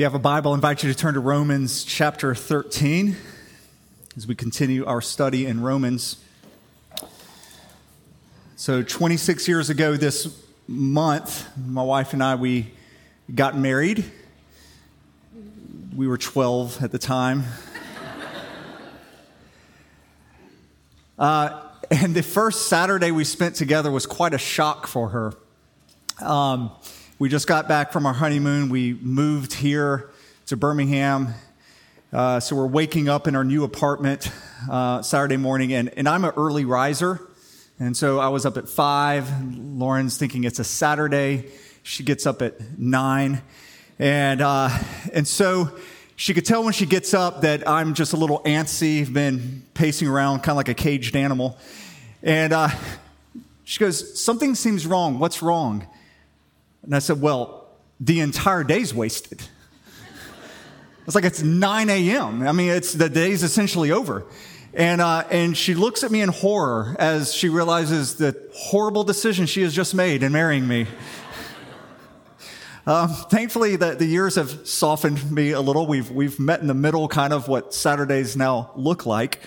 If you have a Bible, I invite you to turn to Romans chapter 13 as we continue our study in Romans. So, 26 years ago this month, my wife and I, we got married. We were 12 at the time. Uh, and the first Saturday we spent together was quite a shock for her. Um, we just got back from our honeymoon. We moved here to Birmingham. Uh, so we're waking up in our new apartment uh, Saturday morning, and, and I'm an early riser. And so I was up at five. Lauren's thinking it's a Saturday. She gets up at nine. And, uh, and so she could tell when she gets up that I'm just a little antsy, been pacing around kind of like a caged animal. And uh, she goes, Something seems wrong. What's wrong? And I said, Well, the entire day's wasted. It's like it's 9 a.m. I mean, it's the day's essentially over. And, uh, and she looks at me in horror as she realizes the horrible decision she has just made in marrying me. Um, thankfully, the, the years have softened me a little. We've, we've met in the middle, kind of what Saturdays now look like.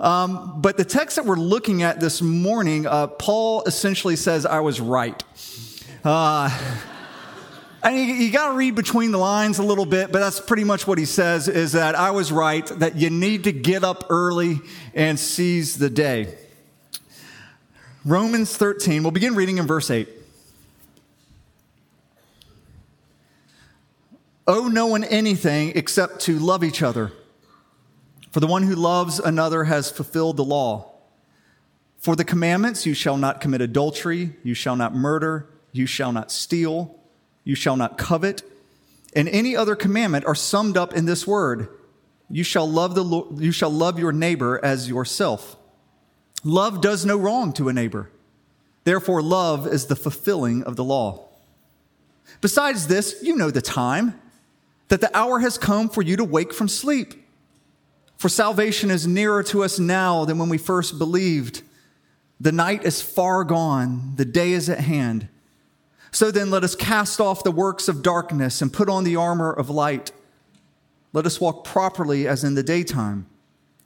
Um, but the text that we're looking at this morning, uh, Paul essentially says, I was right. Uh, and you, you got to read between the lines a little bit, but that's pretty much what he says is that I was right, that you need to get up early and seize the day. Romans 13, we'll begin reading in verse 8. Owe no one anything except to love each other. For the one who loves another has fulfilled the law. For the commandments, you shall not commit adultery, you shall not murder, you shall not steal, you shall not covet, and any other commandment are summed up in this word you shall love, the, Lord, you shall love your neighbor as yourself. Love does no wrong to a neighbor. Therefore, love is the fulfilling of the law. Besides this, you know the time, that the hour has come for you to wake from sleep. For salvation is nearer to us now than when we first believed. The night is far gone, the day is at hand. So then, let us cast off the works of darkness and put on the armor of light. Let us walk properly as in the daytime,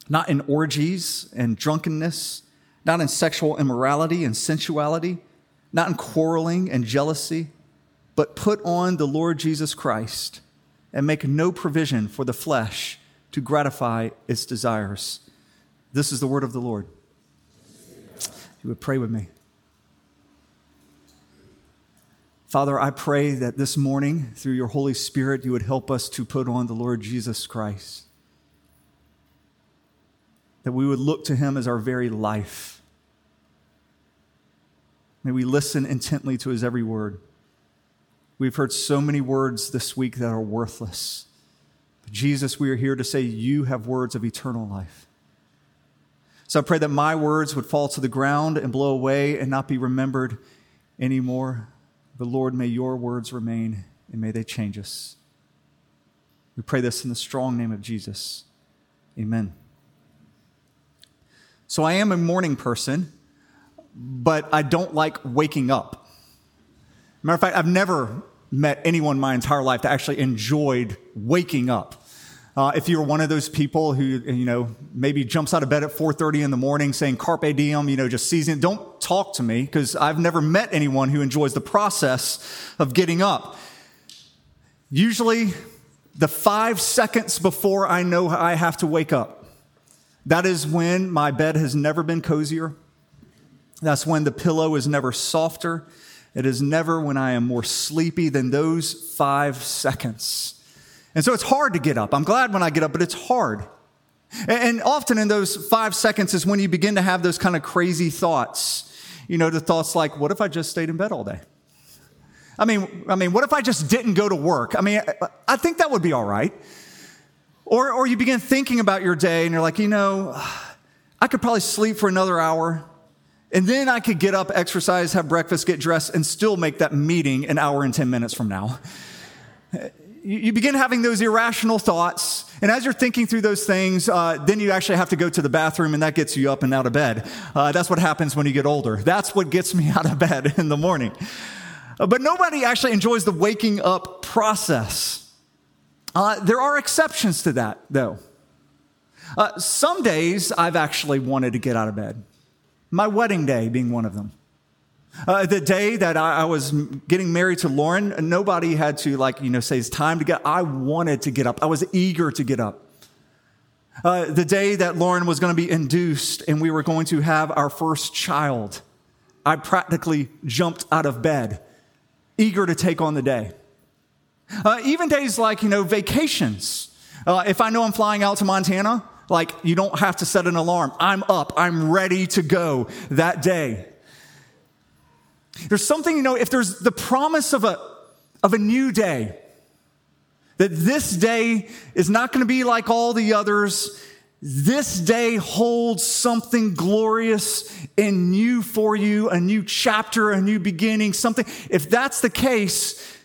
not in orgies and drunkenness, not in sexual immorality and sensuality, not in quarreling and jealousy, but put on the Lord Jesus Christ and make no provision for the flesh to gratify its desires. This is the word of the Lord. You would pray with me. Father, I pray that this morning, through your Holy Spirit, you would help us to put on the Lord Jesus Christ. That we would look to him as our very life. May we listen intently to his every word. We've heard so many words this week that are worthless. But Jesus, we are here to say you have words of eternal life. So I pray that my words would fall to the ground and blow away and not be remembered anymore. But Lord, may your words remain and may they change us. We pray this in the strong name of Jesus. Amen. So I am a morning person, but I don't like waking up. Matter of fact, I've never met anyone my entire life that actually enjoyed waking up. Uh, if you're one of those people who, you know, maybe jumps out of bed at 4.30 in the morning saying carpe diem, you know, just seizing, don't talk to me because I've never met anyone who enjoys the process of getting up. Usually the five seconds before I know I have to wake up, that is when my bed has never been cozier. That's when the pillow is never softer. It is never when I am more sleepy than those five seconds. And so it's hard to get up. I'm glad when I get up, but it's hard. And often in those five seconds is when you begin to have those kind of crazy thoughts. You know, the thoughts like, what if I just stayed in bed all day? I mean, I mean, what if I just didn't go to work? I mean, I think that would be all right. Or, or you begin thinking about your day and you're like, you know, I could probably sleep for another hour. And then I could get up, exercise, have breakfast, get dressed, and still make that meeting an hour and 10 minutes from now you begin having those irrational thoughts. And as you're thinking through those things, uh, then you actually have to go to the bathroom, and that gets you up and out of bed. Uh, that's what happens when you get older. That's what gets me out of bed in the morning. Uh, but nobody actually enjoys the waking up process. Uh, there are exceptions to that, though. Uh, some days I've actually wanted to get out of bed, my wedding day being one of them. Uh, the day that I, I, was getting married to Lauren, nobody had to, like, you know, say it's time to get. I wanted to get up. I was eager to get up. Uh, the day that Lauren was going to be induced and we were going to have our first child, I practically jumped out of bed, eager to take on the day. Uh, even days like, you know, vacations. Uh, if I know I'm flying out to Montana, like, you don't have to set an alarm. I'm up. I'm ready to go that day. There's something, you know, if there's the promise of a, of a new day, that this day is not going to be like all the others. This day holds something glorious and new for you, a new chapter, a new beginning, something. If that's the case,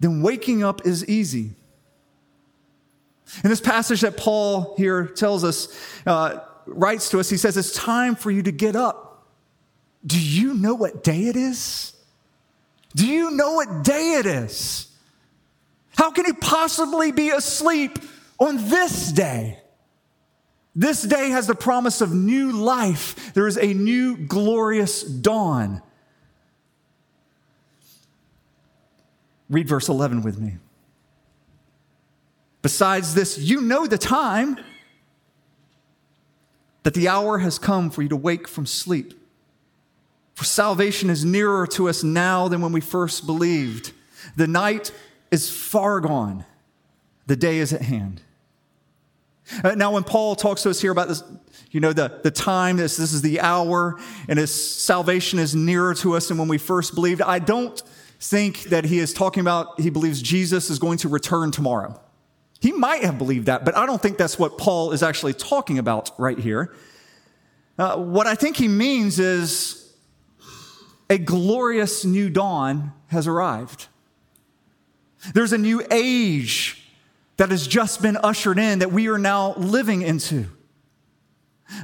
then waking up is easy. In this passage that Paul here tells us, uh, writes to us, he says, It's time for you to get up. Do you know what day it is? Do you know what day it is? How can you possibly be asleep on this day? This day has the promise of new life. There is a new glorious dawn. Read verse 11 with me. Besides this, you know the time that the hour has come for you to wake from sleep. For salvation is nearer to us now than when we first believed. The night is far gone, the day is at hand. Uh, now, when Paul talks to us here about this, you know, the, the time, this, this is the hour, and his salvation is nearer to us than when we first believed, I don't think that he is talking about he believes Jesus is going to return tomorrow. He might have believed that, but I don't think that's what Paul is actually talking about right here. Uh, what I think he means is a glorious new dawn has arrived. There's a new age that has just been ushered in that we are now living into.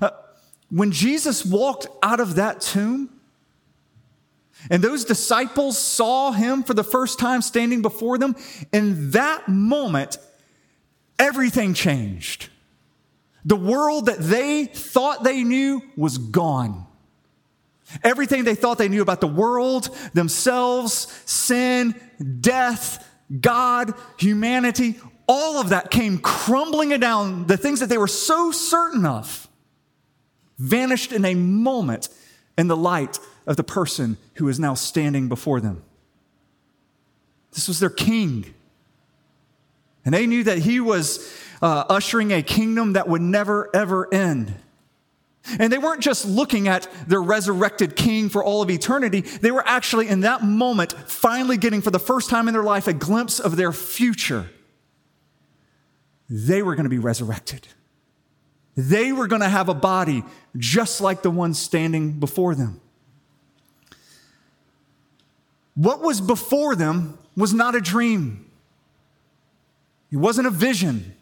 Uh, when Jesus walked out of that tomb, and those disciples saw him for the first time standing before them, in that moment, everything changed. The world that they thought they knew was gone. Everything they thought they knew about the world, themselves, sin, death, God, humanity, all of that came crumbling down. The things that they were so certain of vanished in a moment in the light of the person who is now standing before them. This was their king. And they knew that he was uh, ushering a kingdom that would never, ever end. And they weren't just looking at their resurrected king for all of eternity. They were actually, in that moment, finally getting, for the first time in their life, a glimpse of their future. They were going to be resurrected. They were going to have a body just like the one standing before them. What was before them was not a dream, it wasn't a vision.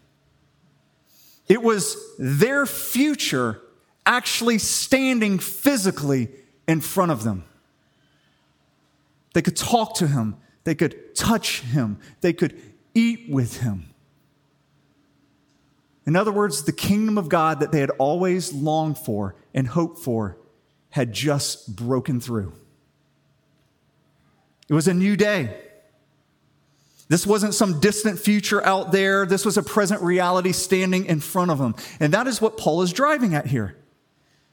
It was their future actually standing physically in front of them. They could talk to him, they could touch him, they could eat with him. In other words, the kingdom of God that they had always longed for and hoped for had just broken through. It was a new day. This wasn't some distant future out there. This was a present reality standing in front of them. And that is what Paul is driving at here.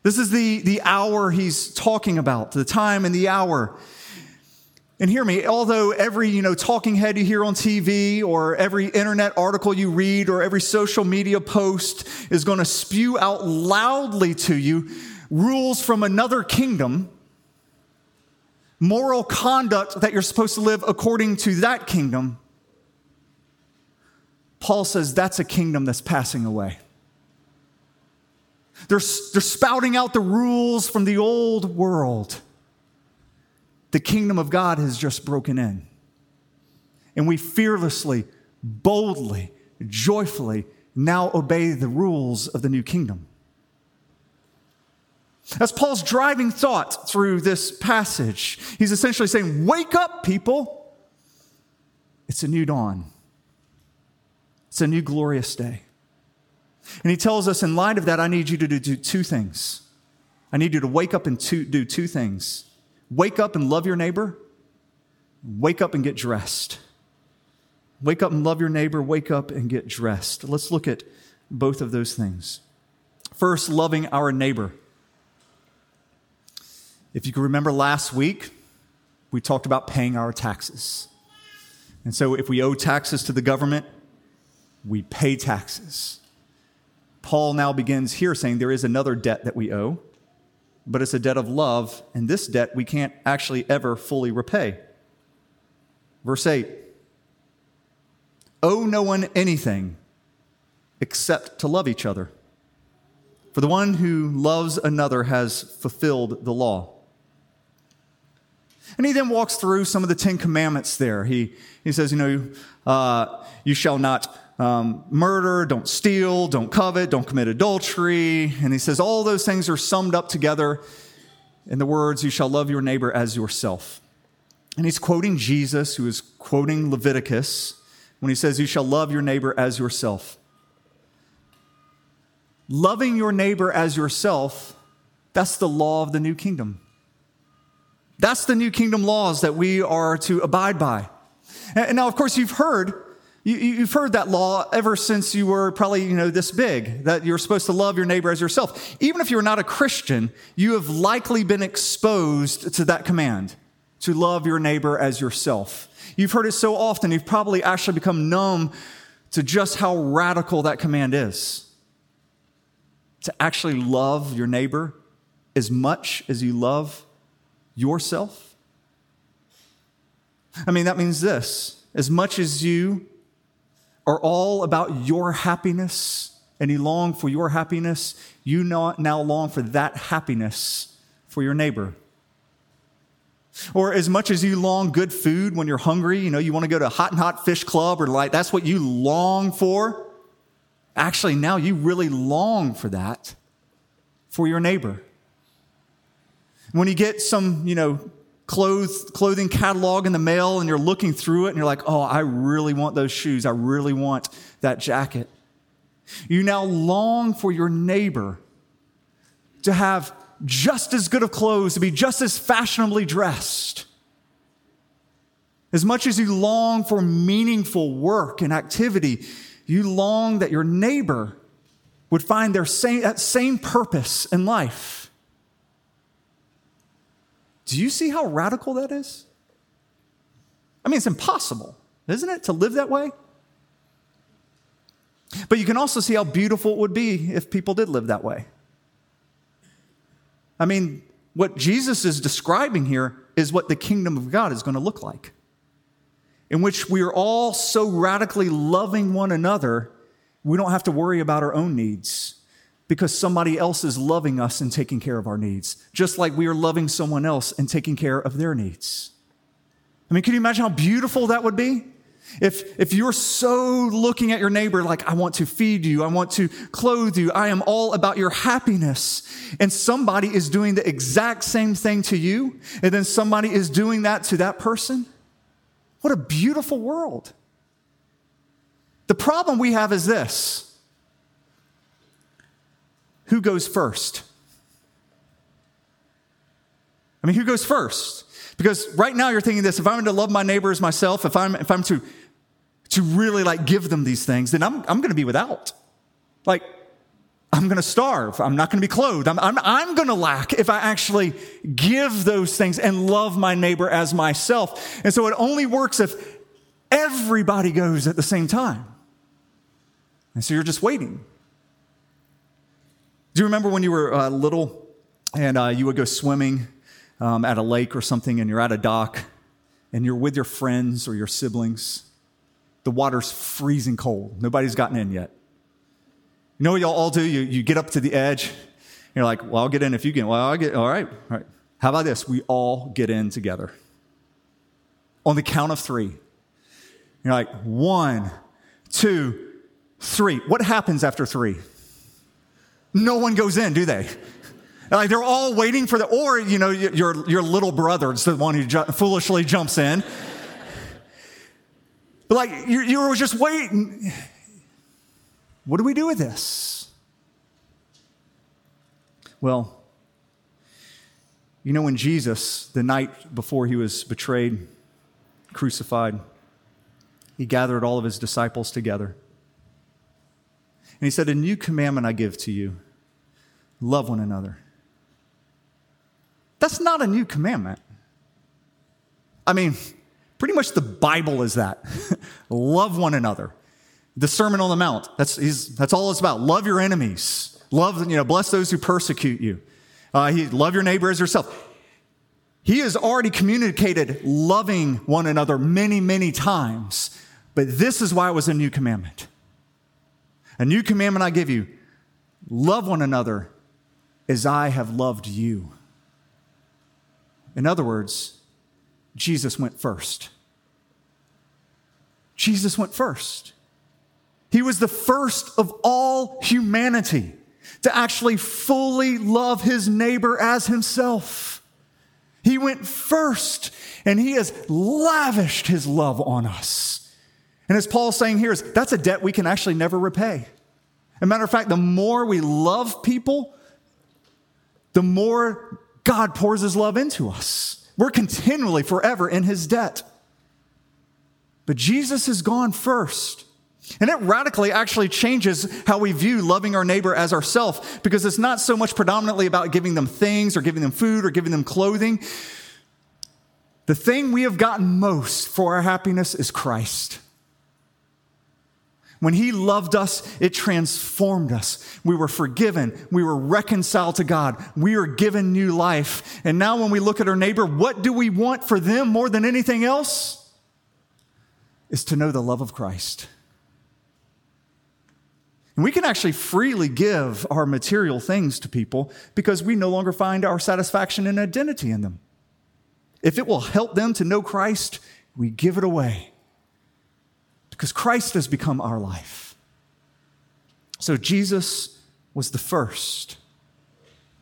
This is the, the hour he's talking about, the time and the hour. And hear me, although every, you know, talking head you hear on TV or every internet article you read or every social media post is going to spew out loudly to you rules from another kingdom, moral conduct that you're supposed to live according to that kingdom, Paul says that's a kingdom that's passing away. They're, they're spouting out the rules from the old world. The kingdom of God has just broken in. And we fearlessly, boldly, joyfully now obey the rules of the new kingdom. As Paul's driving thought through this passage, he's essentially saying, Wake up, people. It's a new dawn. It's a new glorious day. And he tells us, in light of that, I need you to do two things. I need you to wake up and do two things wake up and love your neighbor, wake up and get dressed. Wake up and love your neighbor, wake up and get dressed. Let's look at both of those things. First, loving our neighbor. If you can remember last week, we talked about paying our taxes. And so, if we owe taxes to the government, we pay taxes. Paul now begins here saying there is another debt that we owe, but it's a debt of love, and this debt we can't actually ever fully repay. Verse 8 Owe no one anything except to love each other. For the one who loves another has fulfilled the law. And he then walks through some of the Ten Commandments there. He, he says, you know, uh, you shall not um, murder, don't steal, don't covet, don't commit adultery. And he says all those things are summed up together in the words, you shall love your neighbor as yourself. And he's quoting Jesus, who is quoting Leviticus, when he says, You shall love your neighbor as yourself. Loving your neighbor as yourself, that's the law of the new kingdom. That's the new kingdom laws that we are to abide by. And now, of course, you've heard you, have heard that law ever since you were probably, you know, this big, that you're supposed to love your neighbor as yourself. Even if you're not a Christian, you have likely been exposed to that command to love your neighbor as yourself. You've heard it so often, you've probably actually become numb to just how radical that command is. To actually love your neighbor as much as you love yourself. I mean, that means this as much as you are all about your happiness and you long for your happiness, you now long for that happiness for your neighbor. Or as much as you long good food when you're hungry, you know, you want to go to Hot and Hot Fish Club or like that's what you long for. Actually, now you really long for that for your neighbor. When you get some, you know, clothes, clothing catalog in the mail and you're looking through it and you're like, oh, I really want those shoes. I really want that jacket. You now long for your neighbor to have just as good of clothes, to be just as fashionably dressed. As much as you long for meaningful work and activity, you long that your neighbor would find their same, that same purpose in life. Do you see how radical that is? I mean, it's impossible, isn't it, to live that way? But you can also see how beautiful it would be if people did live that way. I mean, what Jesus is describing here is what the kingdom of God is going to look like, in which we are all so radically loving one another, we don't have to worry about our own needs because somebody else is loving us and taking care of our needs, just like we are loving someone else and taking care of their needs. I mean, can you imagine how beautiful that would be? If, if you're so looking at your neighbor like, I want to feed you, I want to clothe you, I am all about your happiness, and somebody is doing the exact same thing to you, and then somebody is doing that to that person, what a beautiful world. The problem we have is this who goes first? I mean, who goes first? Because right now you're thinking this if I'm to love my neighbor as myself, if I'm, if I'm to, to really like give them these things, then I'm, I'm going to be without. Like, I'm going to starve. I'm not going to be clothed. I'm, I'm, I'm going to lack if I actually give those things and love my neighbor as myself. And so it only works if everybody goes at the same time. And so you're just waiting. Do you remember when you were uh, little and uh, you would go swimming um, at a lake or something and you're at a dock and you're with your friends or your siblings? The water's freezing cold. Nobody's gotten in yet. You know what y'all all do? You, you get up to the edge. You're like, well, I'll get in if you get in. Well, I'll get, all right, all right. How about this? We all get in together. On the count of three. You're like, one, two, three. What happens after three? No one goes in, do they? Like they're all waiting for the, or you know, your your little brother is the one who ju- foolishly jumps in. But like you, you were just waiting. what do we do with this? Well, you know, when Jesus, the night before he was betrayed, crucified, he gathered all of his disciples together. And he said, A new commandment I give to you love one another. That's not a new commandment. I mean, pretty much the Bible is that. love one another. The Sermon on the Mount, that's, that's all it's about. Love your enemies. Love, you know, bless those who persecute you. Uh, he, love your neighbor as yourself. He has already communicated loving one another many, many times. But this is why it was a new commandment. A new commandment I give you love one another as I have loved you. In other words, Jesus went first. Jesus went first. He was the first of all humanity to actually fully love his neighbor as himself. He went first and he has lavished his love on us. And as Paul's saying here is that's a debt we can actually never repay. As a matter of fact, the more we love people, the more God pours his love into us. We're continually, forever in his debt. But Jesus has gone first. And it radically actually changes how we view loving our neighbor as ourself because it's not so much predominantly about giving them things or giving them food or giving them clothing. The thing we have gotten most for our happiness is Christ. When he loved us, it transformed us. We were forgiven. We were reconciled to God. We were given new life. And now, when we look at our neighbor, what do we want for them more than anything else? Is to know the love of Christ. And we can actually freely give our material things to people because we no longer find our satisfaction and identity in them. If it will help them to know Christ, we give it away because Christ has become our life. So Jesus was the first,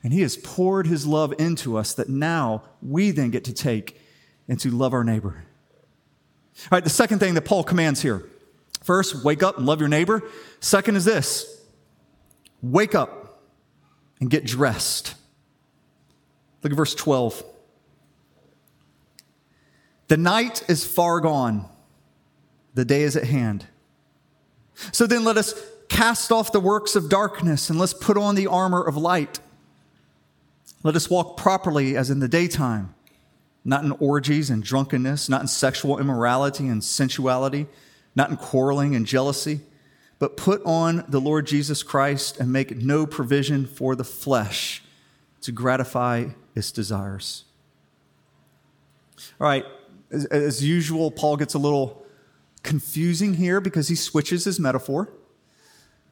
and he has poured his love into us that now we then get to take and to love our neighbor. All right, the second thing that Paul commands here first, wake up and love your neighbor. Second is this wake up and get dressed. Look at verse 12. The night is far gone the day is at hand. So then let us cast off the works of darkness and let's put on the armor of light. Let us walk properly as in the daytime, not in orgies and drunkenness, not in sexual immorality and sensuality, not in quarreling and jealousy, but put on the Lord Jesus Christ and make no provision for the flesh to gratify its desires. All right, as, as usual, Paul gets a little confusing here because he switches his metaphor.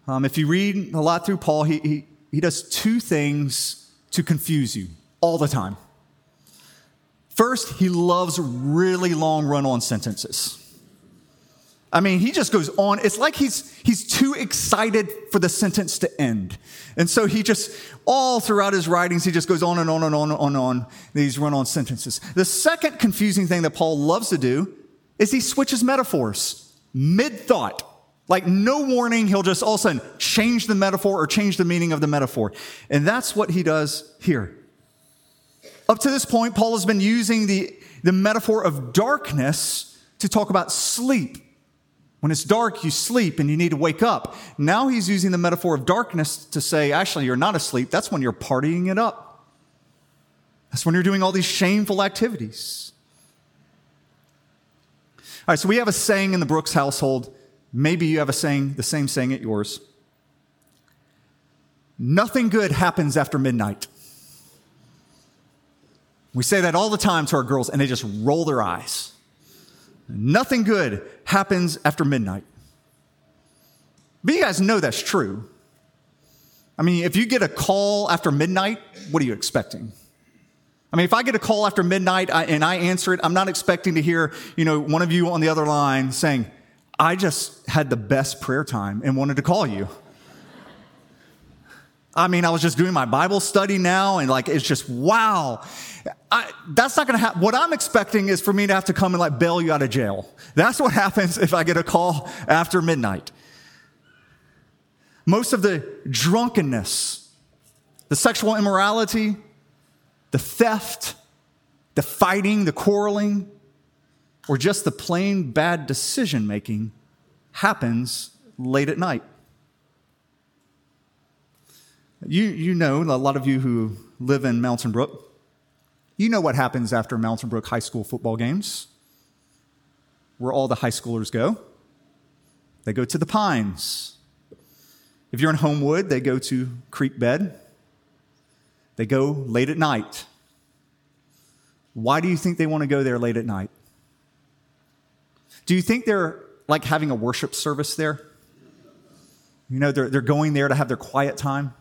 Um, if you read a lot through Paul, he, he, he does two things to confuse you all the time. First, he loves really long run on sentences. I mean, he just goes on. It's like he's, he's too excited for the sentence to end. And so he just, all throughout his writings, he just goes on and on and on and on and on these run on sentences. The second confusing thing that Paul loves to do is he switches metaphors mid thought. Like no warning, he'll just all of a sudden change the metaphor or change the meaning of the metaphor. And that's what he does here. Up to this point, Paul has been using the, the metaphor of darkness to talk about sleep. When it's dark, you sleep and you need to wake up. Now he's using the metaphor of darkness to say, actually, you're not asleep. That's when you're partying it up. That's when you're doing all these shameful activities. All right, so we have a saying in the Brooks household. Maybe you have a saying, the same saying at yours. Nothing good happens after midnight. We say that all the time to our girls, and they just roll their eyes. Nothing good happens after midnight. But you guys know that's true. I mean, if you get a call after midnight, what are you expecting? I mean, if I get a call after midnight and I answer it, I'm not expecting to hear, you know, one of you on the other line saying, I just had the best prayer time and wanted to call you. I mean, I was just doing my Bible study now, and like, it's just wow. I, that's not going to happen. What I'm expecting is for me to have to come and like bail you out of jail. That's what happens if I get a call after midnight. most of the drunkenness, the sexual immorality, the theft, the fighting, the quarreling, or just the plain bad decision making happens late at night. You, you know, a lot of you who live in Mountain Brook, you know what happens after Mountain Brook High School football games, where all the high schoolers go. They go to the Pines. If you're in Homewood, they go to Creek Bed. They go late at night. Why do you think they want to go there late at night? Do you think they're like having a worship service there? You know, they're, they're going there to have their quiet time.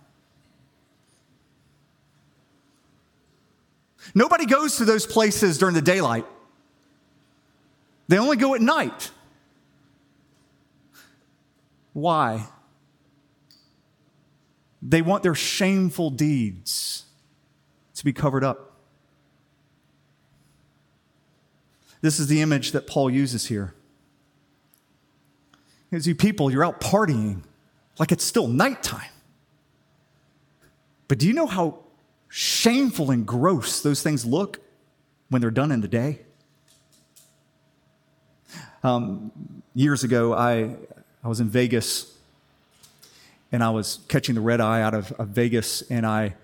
Nobody goes to those places during the daylight, they only go at night. Why? They want their shameful deeds to be covered up. This is the image that Paul uses here. As you people, you're out partying like it's still nighttime. But do you know how shameful and gross those things look when they're done in the day? Um, years ago, I, I was in Vegas and I was catching the red eye out of, of Vegas, and I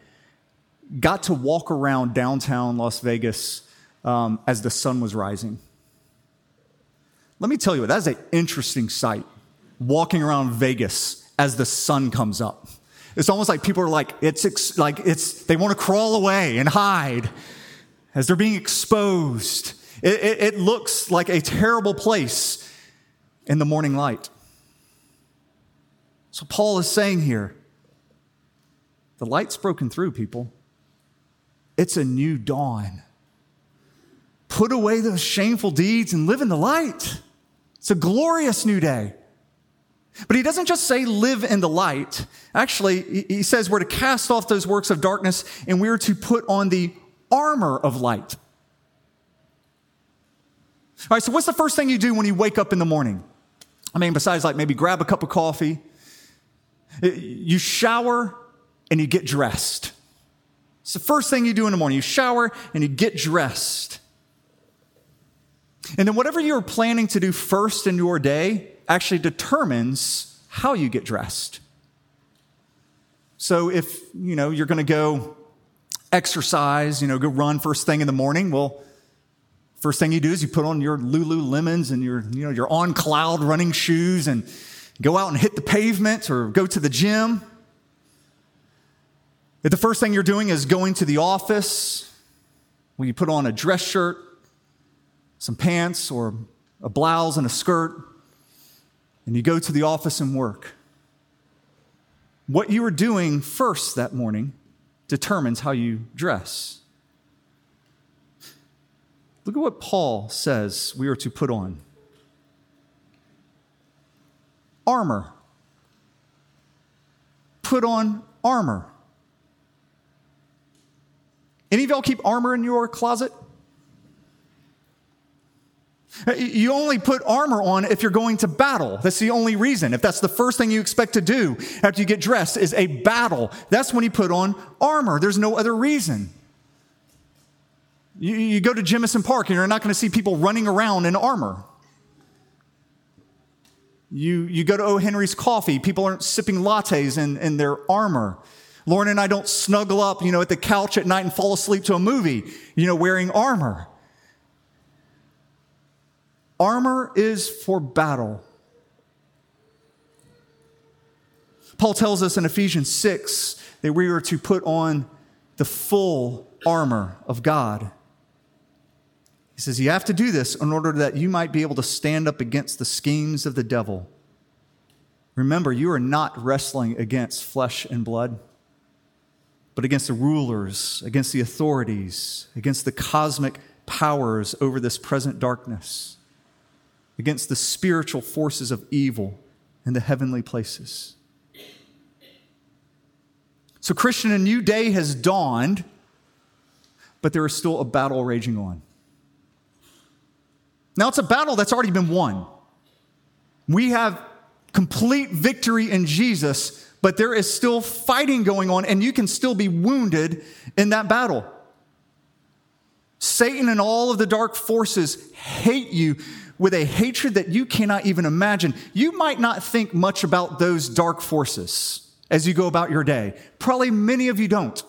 got to walk around downtown Las Vegas um, as the sun was rising. Let me tell you, that is an interesting sight, walking around Vegas as the sun comes up. It's almost like people are like, it's like it's, they want to crawl away and hide as they're being exposed. It, it, it looks like a terrible place in the morning light. So Paul is saying here, the light's broken through, people. It's a new dawn. Put away those shameful deeds and live in the light. It's a glorious new day. But he doesn't just say live in the light. Actually, he says we're to cast off those works of darkness and we're to put on the armor of light. All right, so what's the first thing you do when you wake up in the morning? I mean, besides like maybe grab a cup of coffee, you shower and you get dressed. It's the first thing you do in the morning. You shower and you get dressed. And then whatever you're planning to do first in your day actually determines how you get dressed. So if, you know, you're going to go exercise, you know, go run first thing in the morning, well, first thing you do is you put on your Lululemons and your, you know, your on cloud running shoes and go out and hit the pavement or go to the gym. If the first thing you're doing is going to the office, when you put on a dress shirt, some pants or a blouse and a skirt, and you go to the office and work. What you are doing first that morning determines how you dress. Look at what Paul says we are to put on armor. Put on armor. Any of y'all keep armor in your closet? You only put armor on if you're going to battle. That's the only reason. If that's the first thing you expect to do after you get dressed is a battle, that's when you put on armor. There's no other reason. You, you go to Jemison Park and you're not going to see people running around in armor. You, you go to O. Henry's Coffee, people aren't sipping lattes in, in their armor. Lauren and I don't snuggle up, you know, at the couch at night and fall asleep to a movie, you know, wearing armor. Armor is for battle. Paul tells us in Ephesians 6 that we are to put on the full armor of God. He says, You have to do this in order that you might be able to stand up against the schemes of the devil. Remember, you are not wrestling against flesh and blood, but against the rulers, against the authorities, against the cosmic powers over this present darkness against the spiritual forces of evil in the heavenly places. So, Christian, a new day has dawned, but there is still a battle raging on. Now, it's a battle that's already been won. We have complete victory in Jesus, but there is still fighting going on, and you can still be wounded in that battle. Satan and all of the dark forces hate you with a hatred that you cannot even imagine. You might not think much about those dark forces as you go about your day. Probably many of you don't.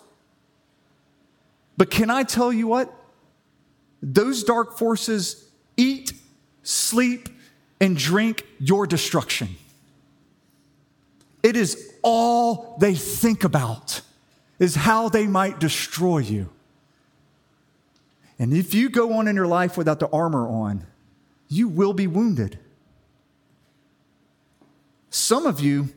But can I tell you what? Those dark forces eat, sleep, and drink your destruction. It is all they think about is how they might destroy you. And if you go on in your life without the armor on, you will be wounded. Some of you,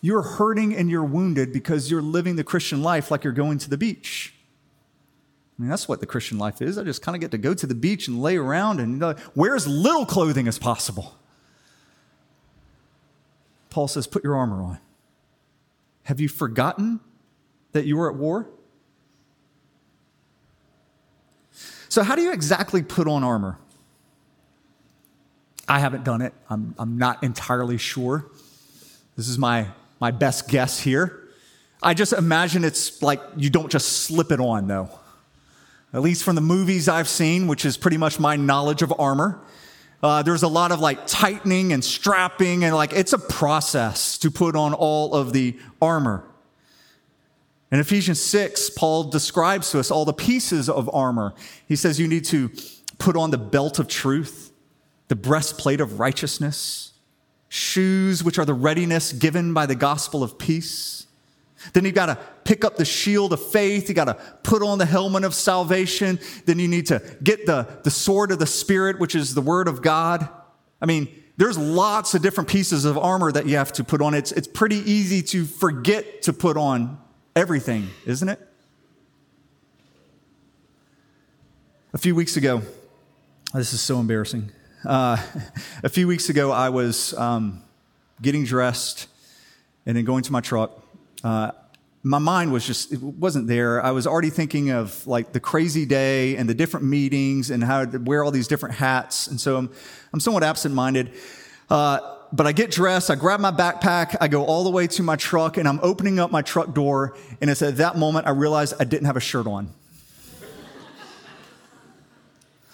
you're hurting and you're wounded because you're living the Christian life like you're going to the beach. I mean, that's what the Christian life is. I just kind of get to go to the beach and lay around and you wear as little clothing as possible. Paul says, put your armor on. Have you forgotten that you were at war? So, how do you exactly put on armor? I haven't done it. I'm, I'm not entirely sure. This is my, my best guess here. I just imagine it's like you don't just slip it on, though. At least from the movies I've seen, which is pretty much my knowledge of armor. Uh, there's a lot of like tightening and strapping, and like it's a process to put on all of the armor. In Ephesians 6, Paul describes to us all the pieces of armor. He says you need to put on the belt of truth, the breastplate of righteousness, shoes, which are the readiness given by the gospel of peace. Then you've got to pick up the shield of faith. You got to put on the helmet of salvation. Then you need to get the, the sword of the Spirit, which is the word of God. I mean, there's lots of different pieces of armor that you have to put on. It's, it's pretty easy to forget to put on everything, isn't it? A few weeks ago, this is so embarrassing. Uh, a few weeks ago, I was um, getting dressed and then going to my truck. Uh, my mind was just, it wasn't there. I was already thinking of like the crazy day and the different meetings and how to wear all these different hats. And so I'm, I'm somewhat absent minded. Uh, but I get dressed, I grab my backpack, I go all the way to my truck, and I'm opening up my truck door. And it's at that moment I realized I didn't have a shirt on.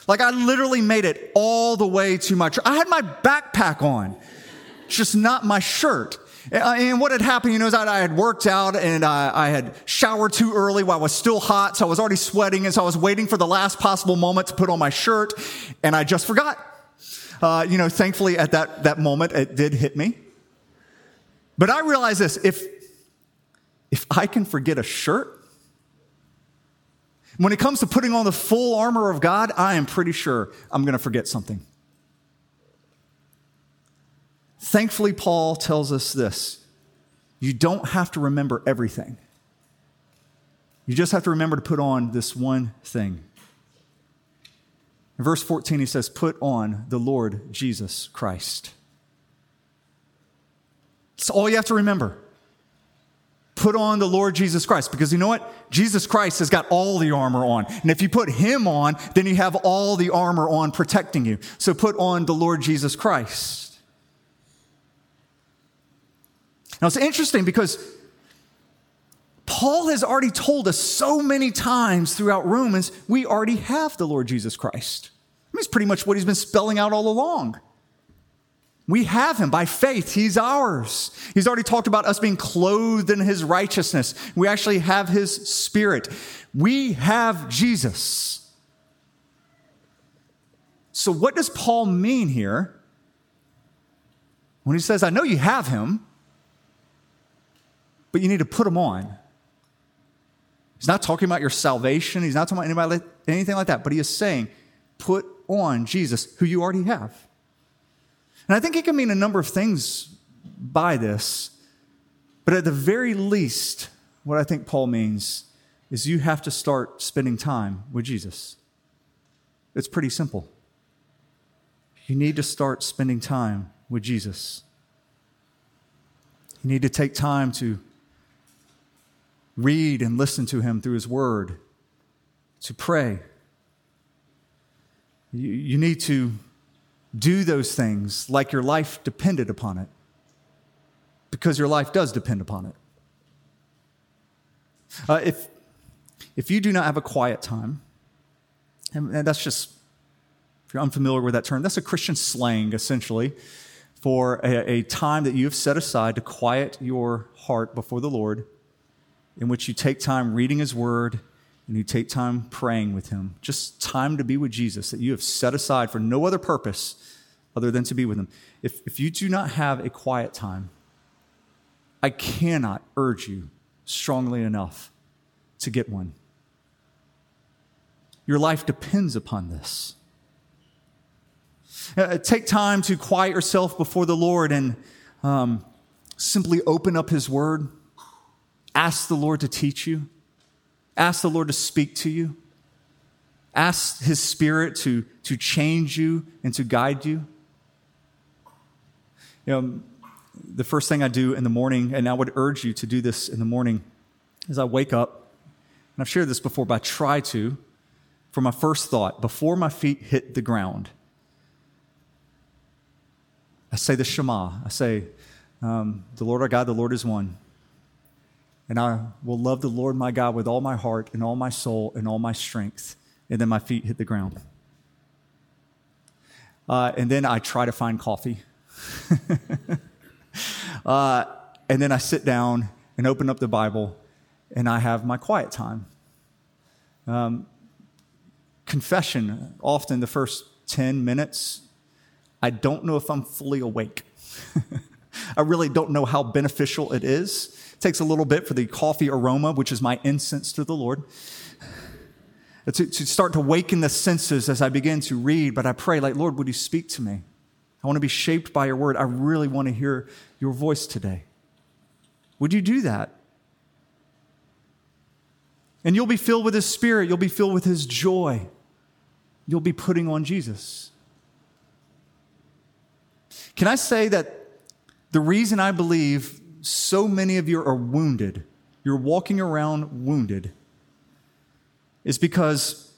like I literally made it all the way to my truck. I had my backpack on, just not my shirt. And what had happened, you know, is that I had worked out and I, had showered too early while I was still hot. So I was already sweating. And so I was waiting for the last possible moment to put on my shirt. And I just forgot. Uh, you know, thankfully at that, that moment, it did hit me. But I realize this if, if I can forget a shirt, when it comes to putting on the full armor of God, I am pretty sure I'm going to forget something. Thankfully, Paul tells us this you don't have to remember everything. You just have to remember to put on this one thing. In verse 14, he says, Put on the Lord Jesus Christ. It's all you have to remember. Put on the Lord Jesus Christ because you know what? Jesus Christ has got all the armor on. And if you put him on, then you have all the armor on protecting you. So put on the Lord Jesus Christ. Now it's interesting because Paul has already told us so many times throughout Romans, we already have the Lord Jesus Christ. I mean, it's pretty much what he's been spelling out all along. We have him by faith. He's ours. He's already talked about us being clothed in his righteousness. We actually have his spirit. We have Jesus. So, what does Paul mean here when he says, I know you have him, but you need to put them on? He's not talking about your salvation. He's not talking about anybody, anything like that. But he is saying, put on Jesus, who you already have. And I think it can mean a number of things by this. But at the very least, what I think Paul means is you have to start spending time with Jesus. It's pretty simple. You need to start spending time with Jesus. You need to take time to read and listen to him through his word, to pray. You, you need to do those things like your life depended upon it, because your life does depend upon it. Uh, if, if you do not have a quiet time, and, that's just, if you're unfamiliar with that term, that's a Christian slang essentially for a, a time that you have set aside to quiet your heart before the Lord, in which you take time reading His Word and you take time praying with Him. Just time to be with Jesus that you have set aside for no other purpose other than to be with Him. If, if you do not have a quiet time, I cannot urge you strongly enough to get one. Your life depends upon this. Uh, take time to quiet yourself before the Lord and um, simply open up His Word. Ask the Lord to teach you. Ask the Lord to speak to you. Ask His Spirit to, to change you and to guide you. You know, the first thing I do in the morning, and I would urge you to do this in the morning, is I wake up, and I've shared this before, but I try to, for my first thought, before my feet hit the ground, I say the Shema. I say, um, The Lord our God, the Lord is one. And I will love the Lord my God with all my heart and all my soul and all my strength. And then my feet hit the ground. Uh, and then I try to find coffee. uh, and then I sit down and open up the Bible and I have my quiet time. Um, confession, often the first 10 minutes I don't know if I'm fully awake. I really don't know how beneficial it is. It takes a little bit for the coffee aroma, which is my incense to the Lord, to, to start to waken the senses as I begin to read. But I pray, like, Lord, would you speak to me? I want to be shaped by your word. I really want to hear your voice today. Would you do that? And you'll be filled with his spirit, you'll be filled with his joy. You'll be putting on Jesus. Can I say that the reason I believe so many of you are wounded, you're walking around wounded, is because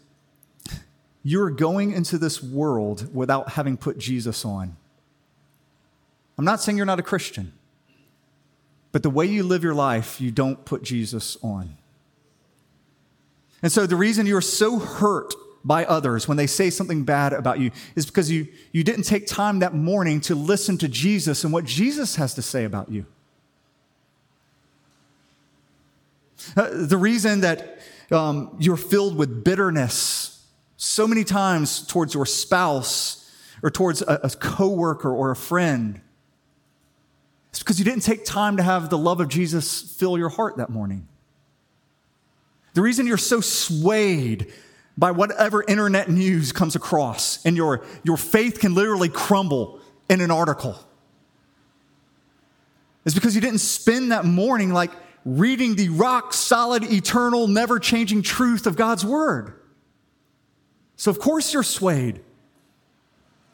you're going into this world without having put Jesus on. I'm not saying you're not a Christian, but the way you live your life, you don't put Jesus on. And so the reason you're so hurt by others when they say something bad about you is because you, you didn't take time that morning to listen to Jesus and what Jesus has to say about you. Uh, the reason that um, you're filled with bitterness so many times towards your spouse or towards a, a coworker or a friend is because you didn't take time to have the love of Jesus fill your heart that morning. The reason you're so swayed by whatever internet news comes across, and your, your faith can literally crumble in an article. is because you didn't spend that morning like reading the rock solid, eternal, never changing truth of God's Word. So, of course, you're swayed.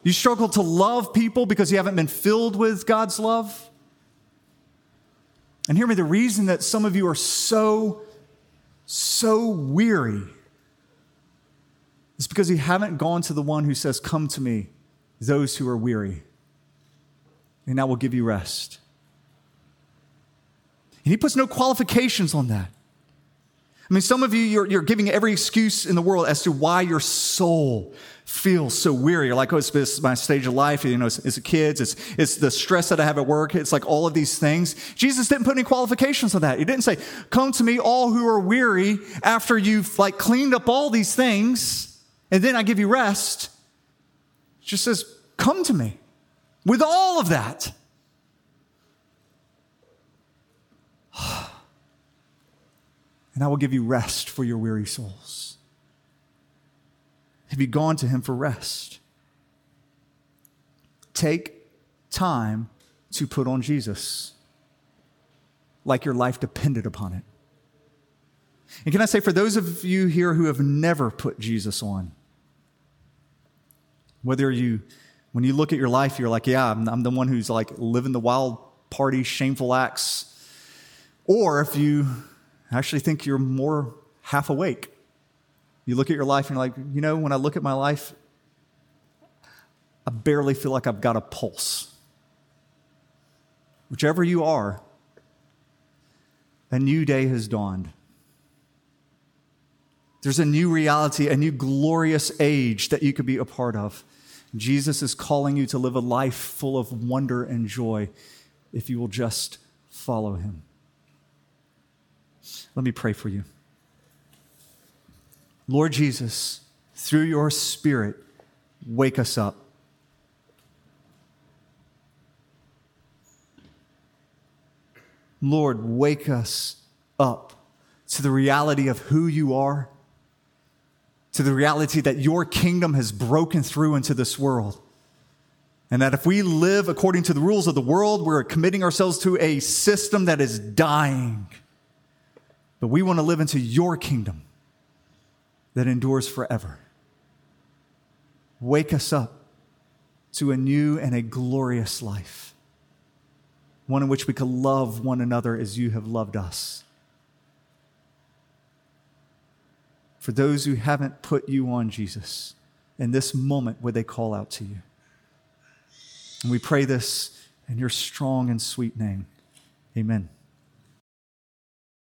You struggle to love people because you haven't been filled with God's love. And hear me the reason that some of you are so, so weary it's because you haven't gone to the one who says, Come to me, those who are weary, and I will give you rest. And he puts no qualifications on that. I mean, some of you, you're, you're, giving every excuse in the world as to why your soul feels so weary. You're like, oh, it's, my stage of life. You know, it's, it's the kids. It's, it's the stress that I have at work. It's like all of these things. Jesus didn't put any qualifications on that. He didn't say, come to me, all who are weary, after you've like cleaned up all these things and then I give you rest. It just says, Come to me with all of that. And I will give you rest for your weary souls. Have you gone to him for rest? Take time to put on Jesus like your life depended upon it. And can I say, for those of you here who have never put Jesus on, whether you, when you look at your life, you're like, yeah, I'm, I'm the one who's like living the wild party, shameful acts, or if you actually think you're more half awake, you look at your life and you're like, you know, when I look at my life, I barely feel like I've got a pulse. Whichever you are, a new day has dawned. There's a new reality, a new glorious age that you could be a part of. Jesus is calling you to live a life full of wonder and joy if you will just follow him. Let me pray for you. Lord Jesus, through your Spirit, wake us up. Lord, wake us up to the reality of who you are, to the reality that your kingdom has broken through into this world. And that if we live according to the rules of the world, we're committing ourselves to a system that is dying. But we want to live into your kingdom that endures forever. Wake us up to a new and a glorious life, one in which we can love one another as you have loved us. For those who haven't put you on Jesus, in this moment would they call out to you. And we pray this in your strong and sweet name. Amen.